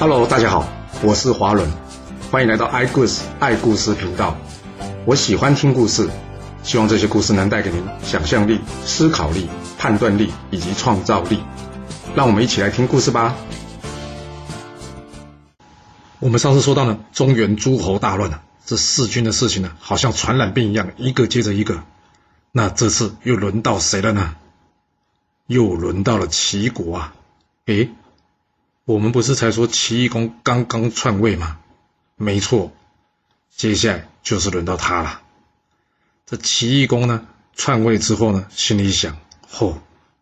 Hello，大家好，我是华伦，欢迎来到爱故事爱故事频道。我喜欢听故事，希望这些故事能带给您想象力、思考力、判断力以及创造力。让我们一起来听故事吧。我们上次说到呢，中原诸侯大乱啊，这弑君的事情呢，好像传染病一样，一个接着一个。那这次又轮到谁了呢？又轮到了齐国啊！诶，我们不是才说齐懿公刚刚篡位吗？没错，接下来就是轮到他了。这齐懿公呢，篡位之后呢，心里想：嚯，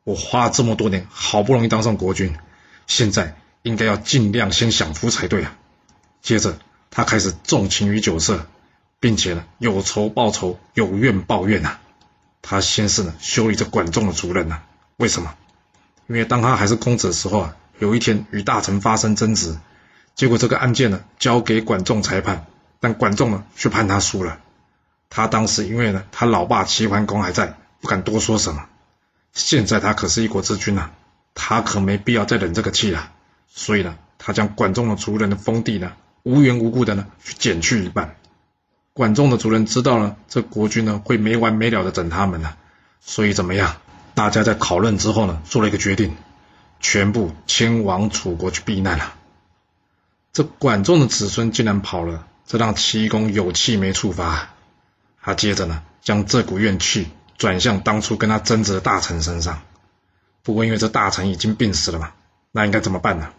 我花了这么多年，好不容易当上国君，现在应该要尽量先享福才对啊。接着，他开始纵情于酒色，并且呢，有仇报仇，有怨报怨呐。他先是呢，修理这管仲的族人呐。为什么？因为当他还是公子的时候啊，有一天与大臣发生争执，结果这个案件呢交给管仲裁判，但管仲呢却判他输了。他当时因为呢他老爸齐桓公还在，不敢多说什么。现在他可是一国之君呐，他可没必要再忍这个气了。所以呢，他将管仲的族人的封地呢无缘无故的呢去减去一半。管仲的族人知道了这国君呢会没完没了的整他们呢，所以怎么样？大家在讨论之后呢，做了一个决定，全部迁往楚国去避难了。这管仲的子孙竟然跑了，这让齐公有气没处发。他接着呢，将这股怨气转向当初跟他争执的大臣身上。不过因为这大臣已经病死了嘛，那应该怎么办呢？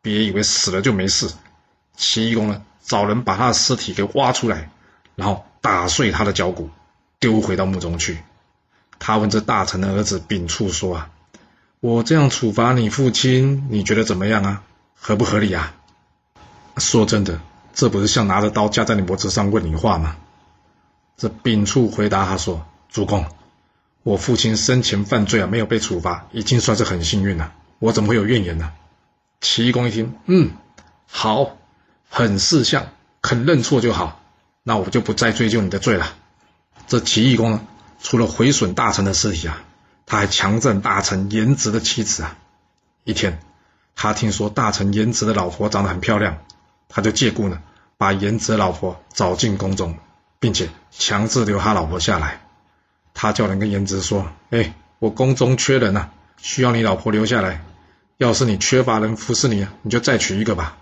别以为死了就没事。齐公呢，找人把他的尸体给挖出来，然后打碎他的脚骨，丢回到墓中去。他问这大臣的儿子秉处说：“啊，我这样处罚你父亲，你觉得怎么样啊？合不合理啊？”说真的，这不是像拿着刀架在你脖子上问你话吗？这秉处回答他说：“主公，我父亲生前犯罪啊，没有被处罚，已经算是很幸运了。我怎么会有怨言呢？”齐公一听，嗯，好，很识相，肯认错就好，那我就不再追究你的罪了。这齐义公呢？除了毁损大臣的尸体啊，他还强赠大臣颜值的妻子啊。一天，他听说大臣颜值的老婆长得很漂亮，他就借故呢，把颜值的老婆找进宫中，并且强制留他老婆下来。他叫人跟颜值说：“哎，我宫中缺人啊，需要你老婆留下来。要是你缺乏人服侍你啊，你就再娶一个吧。”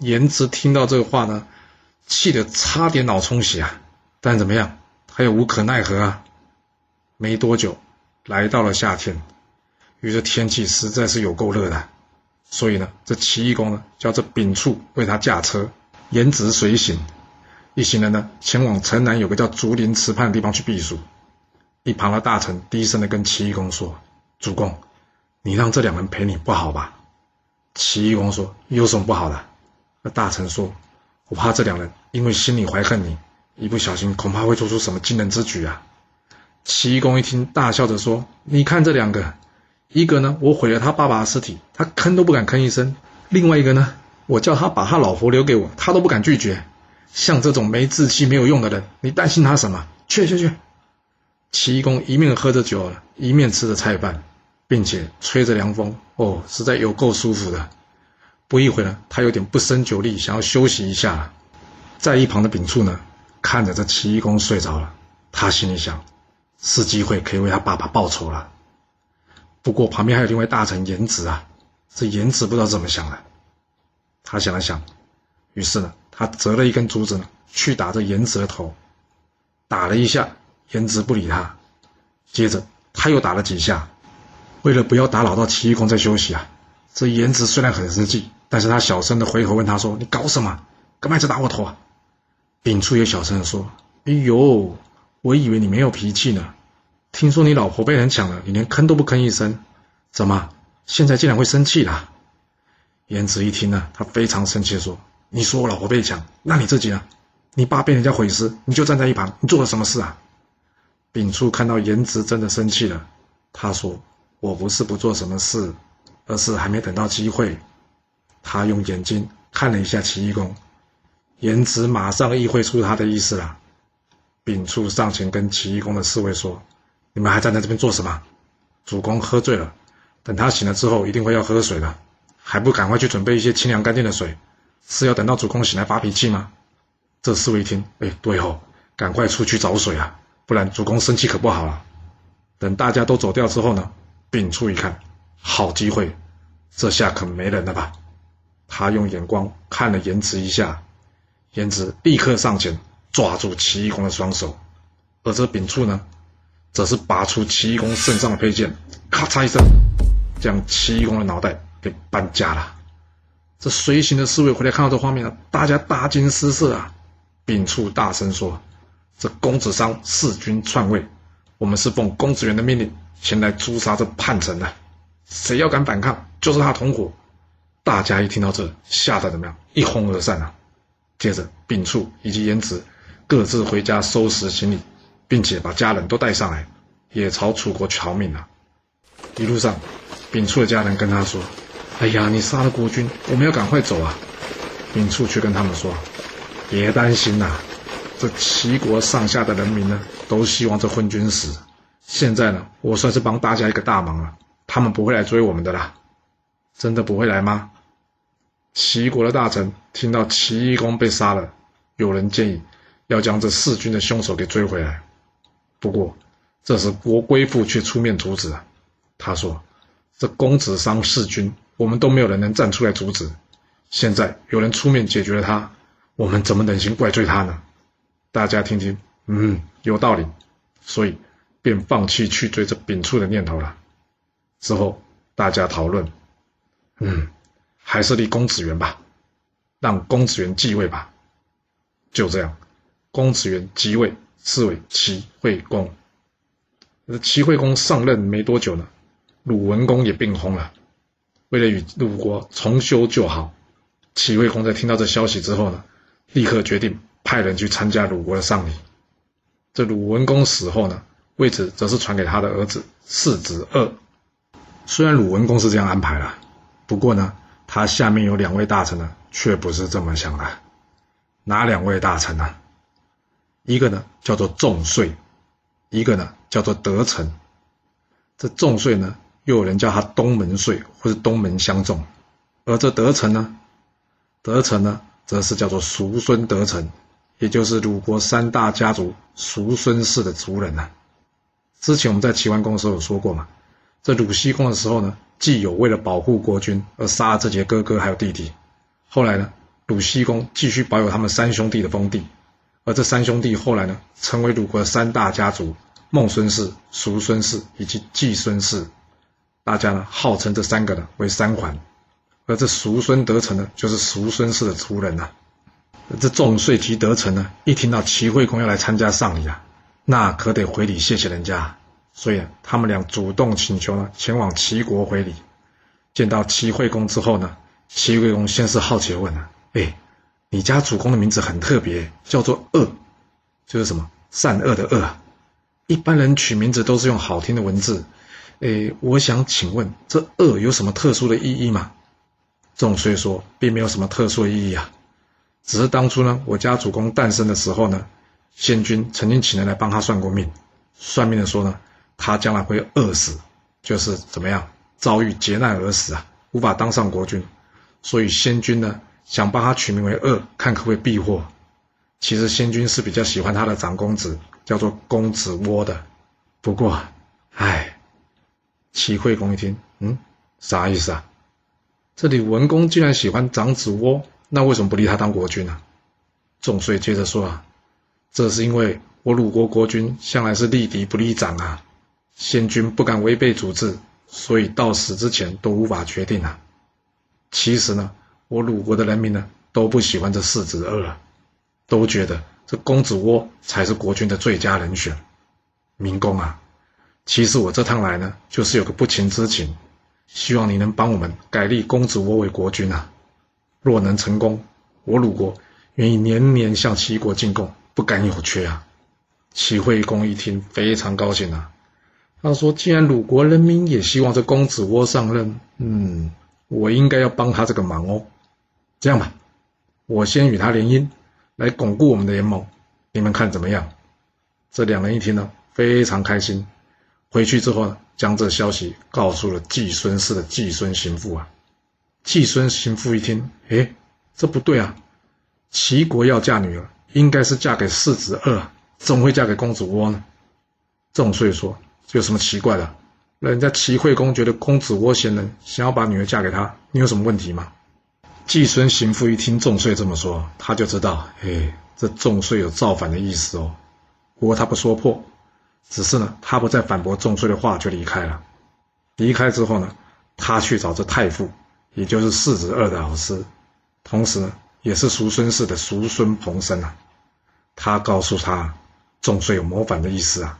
颜值听到这个话呢，气得差点脑充血啊，但怎么样，他又无可奈何啊。没多久，来到了夏天，于是天气实在是有够热的，所以呢，这齐懿公呢叫这秉处为他驾车，颜值随行，一行人呢前往城南有个叫竹林池畔的地方去避暑。一旁的大臣低声的跟齐懿公说：“主公，你让这两人陪你不好吧？”齐懿公说：“有什么不好的？”那大臣说：“我怕这两人因为心里怀恨你，一不小心恐怕会做出什么惊人之举啊。”齐公一听，大笑着说：“你看这两个，一个呢，我毁了他爸爸的尸体，他吭都不敢吭一声；另外一个呢，我叫他把他老婆留给我，他都不敢拒绝。像这种没志气、没有用的人，你担心他什么？去去去！”齐公一面喝着酒，一面吃着菜饭，并且吹着凉风，哦，实在有够舒服的。不一会呢，他有点不胜酒力，想要休息一下。在一旁的秉处呢，看着这齐公睡着了，他心里想。是机会可以为他爸爸报仇了。不过旁边还有另外大臣颜值啊，这颜值不知道怎么想的。他想了想，于是呢，他折了一根竹子呢，去打这颜值的头，打了一下，颜值不理他。接着他又打了几下，为了不要打扰到齐懿公在休息啊，这颜值虽然很生气，但是他小声的回头问他说：“你搞什么？干嘛一直打我头啊？”秉处也小声的说：“哎呦。”我以为你没有脾气呢，听说你老婆被人抢了，你连吭都不吭一声，怎么现在竟然会生气啦？颜值一听呢，他非常生气说：“你说我老婆被抢，那你自己呢？你爸被人家毁尸，你就站在一旁，你做了什么事啊？”丙处看到颜值真的生气了，他说：“我不是不做什么事，而是还没等到机会。”他用眼睛看了一下齐懿公，颜值马上意会出他的意思了。秉处上前跟齐懿公的侍卫说：“你们还站在这边做什么？主公喝醉了，等他醒了之后一定会要喝水的，还不赶快去准备一些清凉干净的水？是要等到主公醒来发脾气吗？这侍卫一听，哎，对哦，赶快出去找水啊，不然主公生气可不好了。等大家都走掉之后呢，秉处一看，好机会，这下可没人了吧？他用眼光看了颜值一下，颜值立刻上前抓住齐义公的双手，而这秉处呢，则是拔出齐义公身上的佩剑，咔嚓一声，将齐义公的脑袋给搬家了。这随行的侍卫回来看到这画面啊，大家大惊失色啊！秉处大声说：“这公子商弑君篡位，我们是奉公子元的命令前来诛杀这叛臣的，谁要敢反抗，就是他同伙。”大家一听到这，吓得怎么样？一哄而散啊！接着，秉处以及颜值各自回家收拾行李，并且把家人都带上来，也朝楚国逃命了。一路上，秉处的家人跟他说。哎呀，你杀了国君，我们要赶快走啊！秉处却跟他们说：“别担心呐，这齐国上下的人民呢，都希望这昏君死。现在呢，我算是帮大家一个大忙了，他们不会来追我们的啦。真的不会来吗？”齐国的大臣听到齐公被杀了，有人建议要将这弑君的凶手给追回来。不过，这时国归父却出面阻止了。他说：“这公子伤弑君。”我们都没有人能站出来阻止，现在有人出面解决了他，我们怎么忍心怪罪他呢？大家听听，嗯，有道理，所以便放弃去追这秉处的念头了。之后大家讨论，嗯，还是立公子元吧，让公子元继位吧。就这样，公子元即位，是为齐惠公。齐惠公上任没多久呢，鲁文公也病薨了。为了与鲁国重修旧好，齐惠公在听到这消息之后呢，立刻决定派人去参加鲁国的丧礼。这鲁文公死后呢，位置则是传给他的儿子世子二。虽然鲁文公是这样安排了，不过呢，他下面有两位大臣呢，却不是这么想的。哪两位大臣呢？一个呢叫做仲税，一个呢叫做德臣。这仲税呢？又有人叫他东门税或者东门相仲，而这德成呢，德成呢，则是叫做叔孙德成，也就是鲁国三大家族叔孙氏的族人呐。之前我们在齐桓公的时候有说过嘛，这鲁僖公的时候呢，既有为了保护国君而杀了自己的哥哥还有弟弟，后来呢，鲁僖公继续保有他们三兄弟的封地，而这三兄弟后来呢，成为鲁国的三大家族孟孙氏、叔孙氏以及季孙氏。大家呢号称这三个呢为三环，而这叔孙得成呢就是叔孙氏的族人呐。这仲税及得成呢一听到齐惠公要来参加丧礼啊，那可得回礼谢谢人家，所以啊他们俩主动请求呢前往齐国回礼。见到齐惠公之后呢，齐惠公先是好奇问啊：“哎，你家主公的名字很特别，叫做恶，就是什么善恶的恶。一般人取名字都是用好听的文字。”诶，我想请问，这恶有什么特殊的意义吗？仲虽说，并没有什么特殊意义啊，只是当初呢，我家主公诞生的时候呢，先君曾经请人来帮他算过命，算命的说呢，他将来会饿死，就是怎么样遭遇劫难而死啊，无法当上国君，所以先君呢想帮他取名为恶，看可不可以避祸。其实先君是比较喜欢他的长公子，叫做公子窝的，不过，唉。齐惠公一听，嗯，啥意思啊？这里文公既然喜欢长子窝，那为什么不立他当国君呢？仲遂接着说啊，这是因为我鲁国国君向来是立嫡不立长啊，先君不敢违背祖制，所以到死之前都无法决定啊。其实呢，我鲁国的人民呢都不喜欢这世子二，都觉得这公子窝才是国君的最佳人选。明公啊。其实我这趟来呢，就是有个不情之请，希望你能帮我们改立公子窝为国君啊。若能成功，我鲁国愿意年年向齐国进贡，不敢有缺啊。齐惠公一听，非常高兴啊。他说：“既然鲁国人民也希望这公子窝上任，嗯，我应该要帮他这个忙哦。这样吧，我先与他联姻，来巩固我们的联盟，你们看怎么样？”这两人一听呢，非常开心。回去之后呢，将这消息告诉了季孙氏的季孙行父啊。季孙行父一听，哎，这不对啊！齐国要嫁女儿，应该是嫁给世子二，怎么会嫁给公子窝呢？仲岁说：“这有什么奇怪的？人家齐惠公觉得公子窝贤能，想要把女儿嫁给他，你有什么问题吗？”季孙行父一听仲岁这么说，他就知道，哎，这仲岁有造反的意思哦。不过他不说破，只是呢，他不再反驳仲岁的话，就离开了。离开之后呢，他去找这太傅。也就是世子二的老师，同时呢，也是叔孙氏的叔孙彭生啊。他告诉他，仲岁有谋反的意思啊。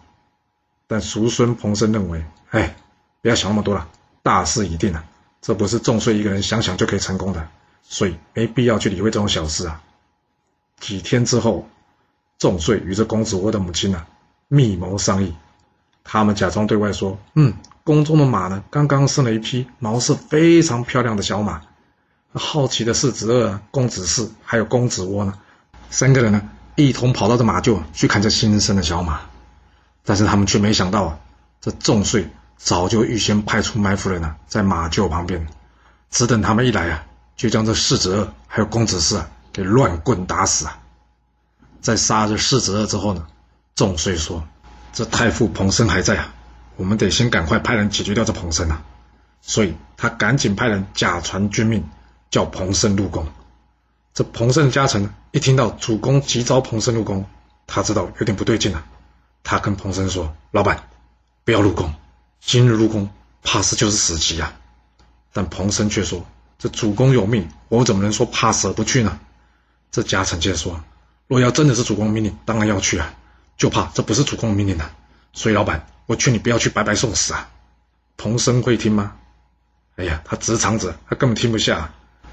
但叔孙彭生认为，哎，不要想那么多了，大势已定了，这不是仲岁一个人想想就可以成功的，所以没必要去理会这种小事啊。几天之后，仲岁与这公子窝的母亲呢，密谋商议，他们假装对外说，嗯。宫中的马呢，刚刚生了一匹毛色非常漂亮的小马。好奇的世子二、公子氏还有公子窝呢，三个人呢一同跑到这马厩去看这新生的小马。但是他们却没想到啊，这仲岁早就预先派出埋伏人呢，在马厩旁边，只等他们一来啊，就将这世子二还有公子四啊给乱棍打死啊。在杀这世子二之后呢，仲岁说：“这太傅彭生还在啊。”我们得先赶快派人解决掉这彭生啊！所以他赶紧派人假传军命，叫彭生入宫。这彭生的家臣一听到主公急召彭生入宫，他知道有点不对劲了。他跟彭生说：“老板，不要入宫，今日入宫，怕是就是死期啊！”但彭生却说：“这主公有命，我怎么能说怕死而不去呢？”这家臣接着说：“若要真的是主公命令，当然要去啊，就怕这不是主公的命令了。所以老板。”我劝你不要去白白送死啊！彭生会听吗？哎呀，他直肠子，他根本听不下，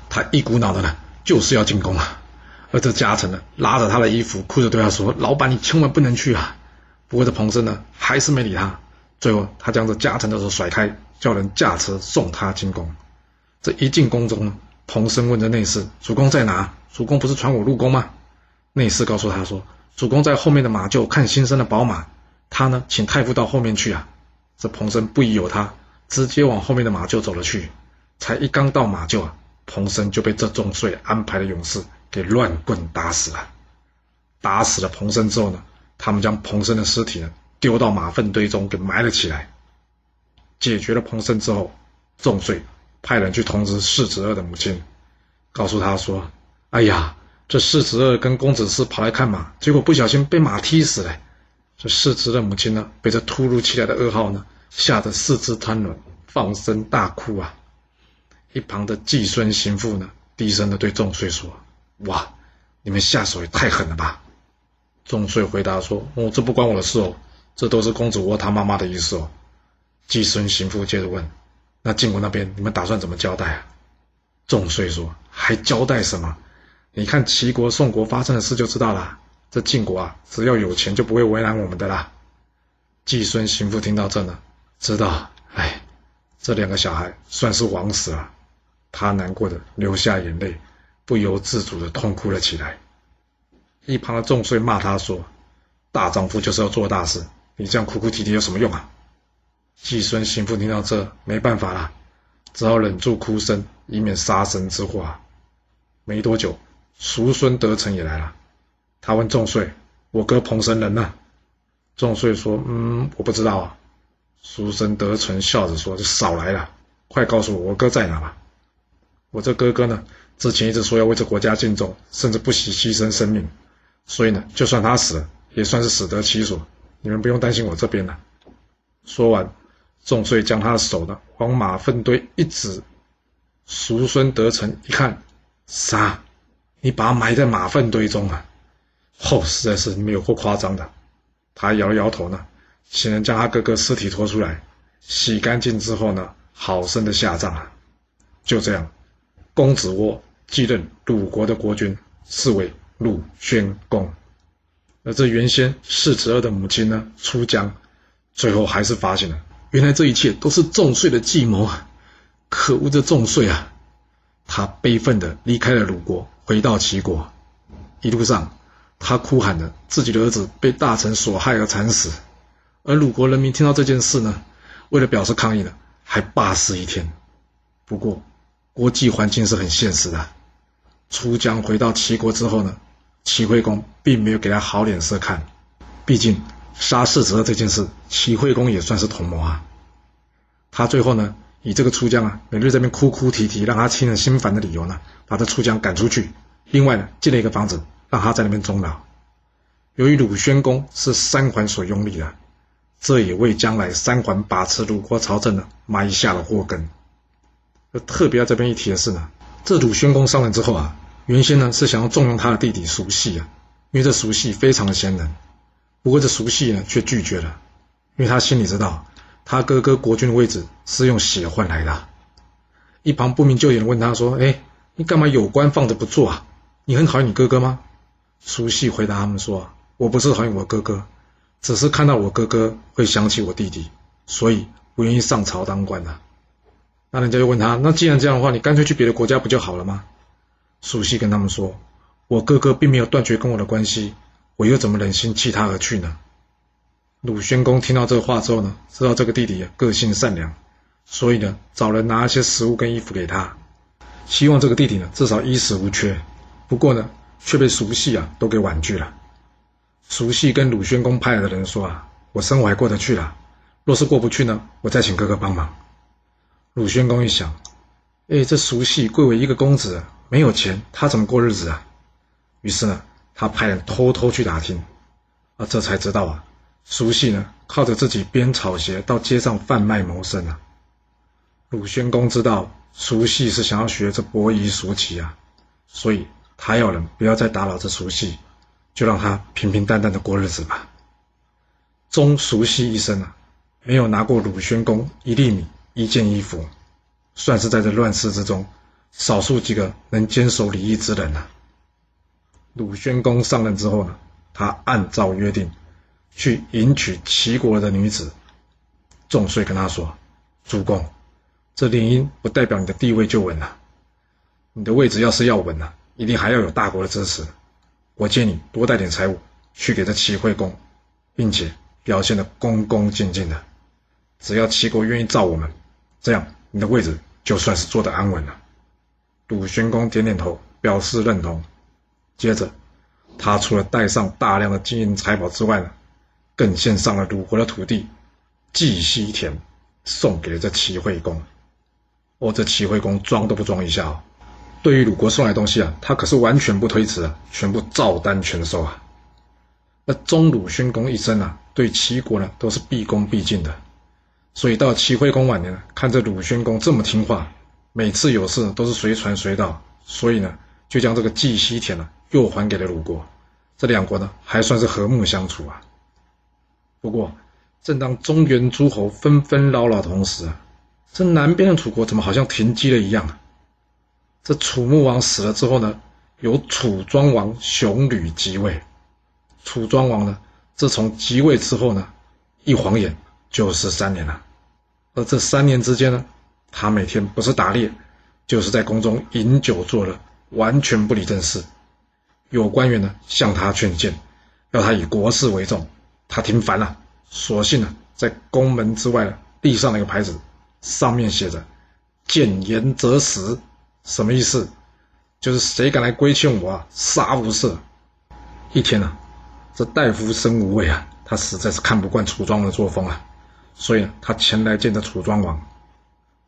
他一股脑的呢，就是要进宫啊！而这家臣呢，拉着他的衣服，哭着对他说：“老板，你千万不能去啊！”不过这彭生呢，还是没理他。最后，他将这家臣的手甩开，叫人驾车送他进宫。这一进宫中，彭生问着内侍：“主公在哪？主公不是传我入宫吗？”内侍告诉他说：“主公在后面的马厩看新生的宝马。”他呢，请太傅到后面去啊。这彭生不疑有他，直接往后面的马厩走了去。才一刚到马厩啊，彭生就被这重税安排的勇士给乱棍打死了。打死了彭生之后呢，他们将彭生的尸体呢丢到马粪堆中给埋了起来。解决了彭生之后，重税派人去通知世子二的母亲，告诉他说：“哎呀，这世子二跟公子四跑来看马，结果不小心被马踢死了。”这世子的母亲呢，被这突如其来的噩耗呢，吓得四肢瘫软，放声大哭啊！一旁的季孙行父呢，低声的对仲岁说：“哇，你们下手也太狠了吧！”仲岁回答说：“哦，这不关我的事哦，这都是公子窝他妈妈的意思哦。”季孙行父接着问：“那晋国那边你们打算怎么交代啊？”仲岁说：“还交代什么？你看齐国、宋国发生的事就知道了。”这晋国啊，只要有钱就不会为难我们的啦。季孙行父听到这呢，知道，哎，这两个小孩算是枉死了。他难过的流下眼泪，不由自主的痛哭了起来。一旁的仲岁骂他说：“大丈夫就是要做大事，你这样哭哭啼啼有什么用啊？”季孙媳妇听到这，没办法了，只好忍住哭声，以免杀身之祸。没多久，叔孙得成也来了。他问仲岁：“我哥彭生人呢？”仲岁说：“嗯，我不知道啊。”叔孙得成笑着说：“就少来了，快告诉我，我哥在哪吧。”我这哥哥呢，之前一直说要为这国家尽忠，甚至不惜牺牲生命，所以呢，就算他死了，也算是死得其所。你们不用担心我这边了。说完，仲岁将他的手呢往马粪堆一指。叔孙得成一看，杀！你把他埋在马粪堆中啊！后实在是没有过夸张的，他摇摇头呢，请人将他哥哥尸体拖出来，洗干净之后呢，好生的下葬啊。就这样，公子窝继任鲁国的国君，是为鲁宣公。而这原先世子二的母亲呢，出江，最后还是发现了，原来这一切都是仲岁的计谋啊！可恶的仲岁啊！他悲愤的离开了鲁国，回到齐国，一路上。他哭喊着自己的儿子被大臣所害而惨死，而鲁国人民听到这件事呢，为了表示抗议呢，还罢市一天。不过国际环境是很现实的。出江回到齐国之后呢，齐惠公并没有给他好脸色看，毕竟杀世子这件事，齐惠公也算是同谋啊。他最后呢，以这个出江啊，每日这边哭哭啼啼，让他亲人心烦的理由呢，把这出江赶出去。另外呢，建了一个房子，让他在那边终老。由于鲁宣公是三桓所拥立的，这也为将来三桓把持鲁国朝政呢埋下了祸根。特别要这边一提的是呢，这鲁宣公上任之后啊，原先呢是想要重用他的弟弟叔系啊，因为这叔系非常的贤能。不过这熟悉呢却拒绝了，因为他心里知道，他哥哥国君的位置是用血换来的。一旁不明就里的问他说：“哎，你干嘛有官放着不做啊？你很讨厌你哥哥吗？”熟悉回答他们说：“我不是讨厌我哥哥，只是看到我哥哥会想起我弟弟，所以不愿意上朝当官的。”那人家就问他：“那既然这样的话，你干脆去别的国家不就好了吗？”熟悉跟他们说：“我哥哥并没有断绝跟我的关系，我又怎么忍心弃他而去呢？”鲁宣公听到这话之后呢，知道这个弟弟个性善良，所以呢，找人拿一些食物跟衣服给他，希望这个弟弟呢至少衣食无缺。不过呢，却被熟悉啊都给婉拒了。熟悉跟鲁宣公派来的人说：“啊，我生活还过得去了，若是过不去呢，我再请哥哥帮忙。”鲁宣公一想，哎，这熟悉贵为一个公子，没有钱，他怎么过日子啊？于是呢，他派人偷偷去打听，啊，这才知道啊，熟悉呢靠着自己编草鞋到街上贩卖谋生啊。鲁宣公知道熟悉是想要学这伯夷叔齐啊，所以他要人不要再打扰这熟悉，就让他平平淡淡的过日子吧。终熟悉一生啊，没有拿过鲁宣公一粒米。一件衣服，算是在这乱世之中，少数几个能坚守礼义之人了。鲁宣公上任之后呢，他按照约定，去迎娶齐国的女子。仲遂跟他说：“主公，这联姻不代表你的地位就稳了，你的位置要是要稳了，一定还要有大国的支持。我建议你多带点财物去给这齐惠公，并且表现的恭恭敬敬的，只要齐国愿意照我们。”这样，你的位置就算是坐得安稳了。鲁宣公点点头，表示认同。接着，他除了带上大量的金银财宝之外呢，更献上了鲁国的土地蓟溪田，送给了这齐惠公。哦，这齐惠公装都不装一下哦，对于鲁国送来东西啊，他可是完全不推辞啊，全部照单全收啊。那中鲁宣公一生啊，对齐国呢都是毕恭毕敬的。所以到齐惠公晚年呢，看这鲁宣公这么听话，每次有事都是随传随到，所以呢，就将这个蓟溪田呢又还给了鲁国，这两国呢还算是和睦相处啊。不过，正当中原诸侯纷纷扰扰的同时啊，这南边的楚国怎么好像停机了一样啊？这楚穆王死了之后呢，由楚庄王熊吕即位。楚庄王呢，自从即位之后呢，一晃眼。就是三年了，而这三年之间呢，他每天不是打猎，就是在宫中饮酒作乐，完全不理政事。有官员呢向他劝谏，要他以国事为重，他听烦了，索性呢在宫门之外立上了一个牌子，上面写着“谏言则死”，什么意思？就是谁敢来规劝我啊，杀无赦。一天呢，这大夫申无畏啊，他实在是看不惯楚庄王的作风啊。所以他前来见着楚庄王。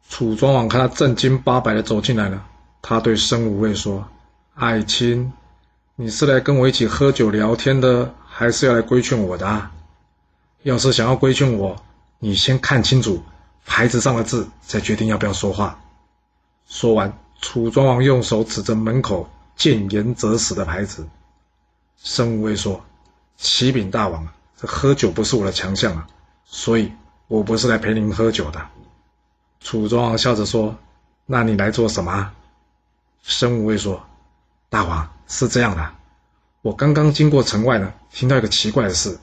楚庄王看他正经八百的走进来了，他对申无畏说：“爱卿，你是来跟我一起喝酒聊天的，还是要来规劝我的？要是想要规劝我，你先看清楚牌子上的字，再决定要不要说话。”说完，楚庄王用手指着门口“谏言则死”的牌子。申无畏说：“启禀大王，这喝酒不是我的强项啊，所以。”我不是来陪您喝酒的，楚庄王笑着说：“那你来做什么？”申无畏说：“大王是这样的，我刚刚经过城外呢，听到一个奇怪的事，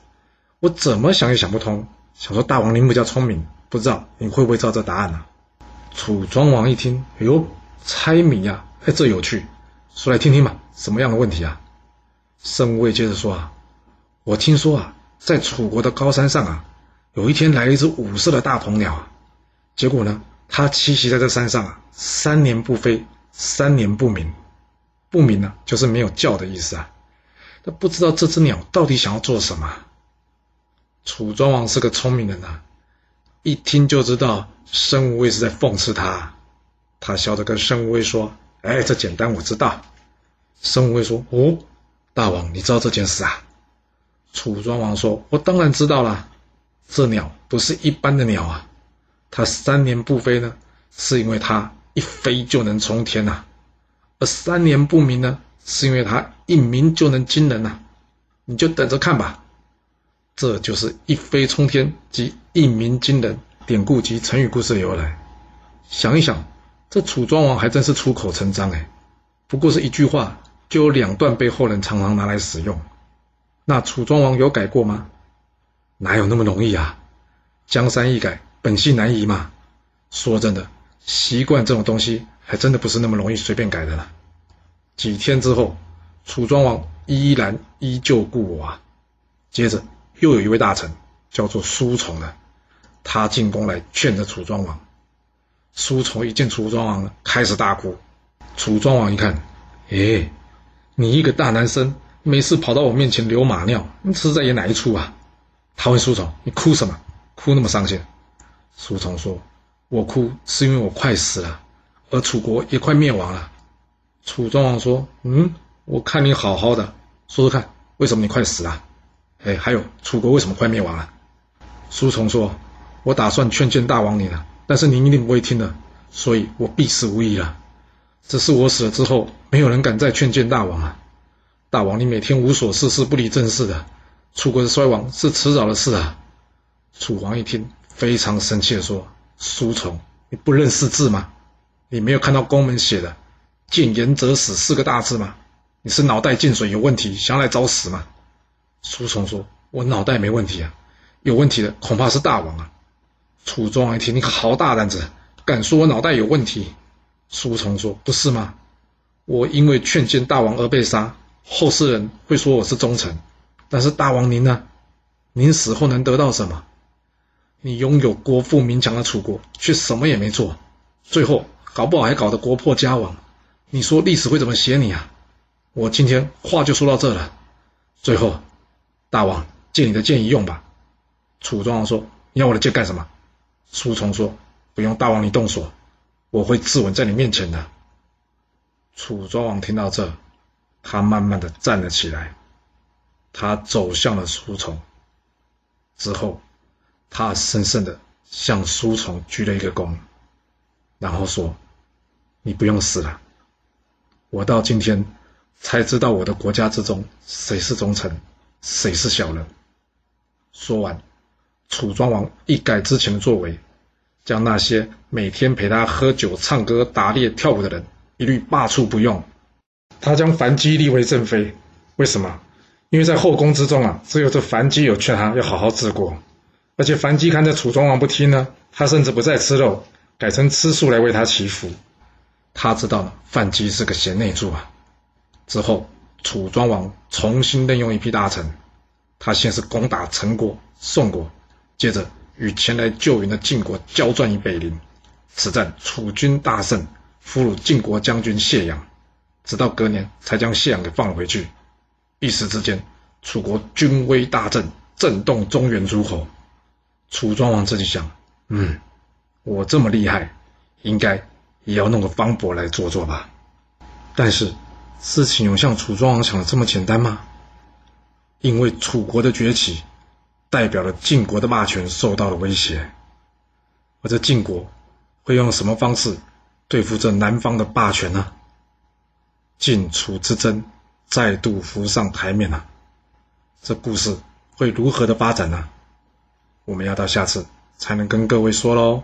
我怎么想也想不通。想说大王您比较聪明，不知道你会不会知道这答案呢？”楚庄王一听，哎呦，猜谜呀，哎，这有趣，说来听听吧，什么样的问题啊？申无畏接着说：“啊，我听说啊，在楚国的高山上啊。”有一天来了一只五色的大铜鸟啊，结果呢，他栖息在这山上啊，三年不飞，三年不鸣。不鸣呢，就是没有叫的意思啊。他不知道这只鸟到底想要做什么。楚庄王是个聪明人呐，一听就知道申无畏是在讽刺他。他笑着跟申无畏说：“哎，这简单，我知道。”申无畏说：“哦，大王，你知道这件事啊？”楚庄王说：“我当然知道了。这鸟不是一般的鸟啊，它三年不飞呢，是因为它一飞就能冲天呐；而三年不鸣呢，是因为它一鸣就能惊人呐。你就等着看吧。这就是一飞冲天及一鸣惊人典故及成语故事的由来。想一想，这楚庄王还真是出口成章哎。不过是一句话，就有两段被后人常常拿来使用。”那楚庄王有改过吗？哪有那么容易啊！江山易改，本性难移嘛。说真的，习惯这种东西，还真的不是那么容易随便改的了。几天之后，楚庄王依然依旧故我啊。接着又有一位大臣叫做苏从的，他进宫来劝着楚庄王。苏从一见楚庄王，开始大哭。楚庄王一看，哎，你一个大男生。没事跑到我面前流马尿，你是在演哪一出啊？他问苏从：“你哭什么？哭那么伤心？”苏从说：“我哭是因为我快死了，而楚国也快灭亡了。”楚庄王说：“嗯，我看你好好的，说说看，为什么你快死了？哎，还有楚国为什么快灭亡了？”苏从说：“我打算劝谏大王你了，但是您一定不会听的，所以我必死无疑了。只是我死了之后，没有人敢再劝谏大王了。”大王，你每天无所事事，不理政事的，楚国的衰亡是迟早的事啊！楚王一听，非常生气的说：“书虫，你不认识字吗？你没有看到宫门写的‘见言者死’四个大字吗？你是脑袋进水有问题，想来找死吗？”书虫说：“我脑袋没问题啊，有问题的恐怕是大王啊！”楚庄王一听，你好大胆子，敢说我脑袋有问题？书虫说：“不是吗？我因为劝谏大王而被杀。”后世人会说我是忠臣，但是大王您呢？您死后能得到什么？你拥有国富民强的楚国，却什么也没做，最后搞不好还搞得国破家亡。你说历史会怎么写你啊？我今天话就说到这了。最后，大王借你的剑一用吧。楚庄王说：“你要我的剑干什么？”苏从说：“不用大王你动手，我会自刎在你面前的。”楚庄王听到这。他慢慢的站了起来，他走向了书虫，之后，他深深的向书虫鞠了一个躬，然后说：“你不用死了，我到今天才知道我的国家之中谁是忠臣，谁是小人。”说完，楚庄王一改之前的作为，将那些每天陪他喝酒、唱歌、打猎、跳舞的人一律罢黜不用。他将樊姬立为正妃，为什么？因为在后宫之中啊，只有这樊姬有劝他要好好治国，而且樊姬看着楚庄王不听呢，他甚至不再吃肉，改成吃素来为他祈福。他知道樊姬是个贤内助啊。之后，楚庄王重新任用一批大臣，他先是攻打陈国、宋国，接着与前来救援的晋国交战于北陵，此战楚军大胜，俘虏晋国将军谢阳。直到隔年才将谢阳给放回去，一时之间，楚国军威大振，震动中原诸侯。楚庄王自己想：嗯，我这么厉害，应该也要弄个方伯来做做吧。但是，事情有像楚庄王想的这么简单吗？因为楚国的崛起，代表了晋国的霸权受到了威胁，而这晋国会用什么方式对付这南方的霸权呢？晋楚之争再度浮上台面了，这故事会如何的发展呢？我们要到下次才能跟各位说喽。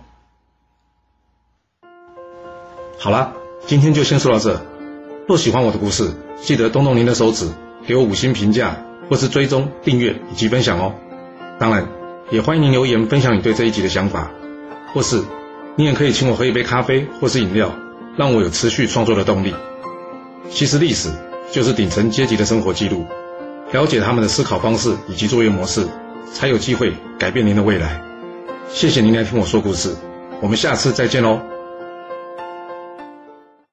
好了，今天就先说到这。若喜欢我的故事，记得动动您的手指，给我五星评价，或是追踪、订阅以及分享哦。当然，也欢迎您留言分享你对这一集的想法，或是你也可以请我喝一杯咖啡或是饮料，让我有持续创作的动力。其实历史就是顶层阶级的生活记录，了解他们的思考方式以及作业模式，才有机会改变您的未来。谢谢您来听我说故事，我们下次再见喽。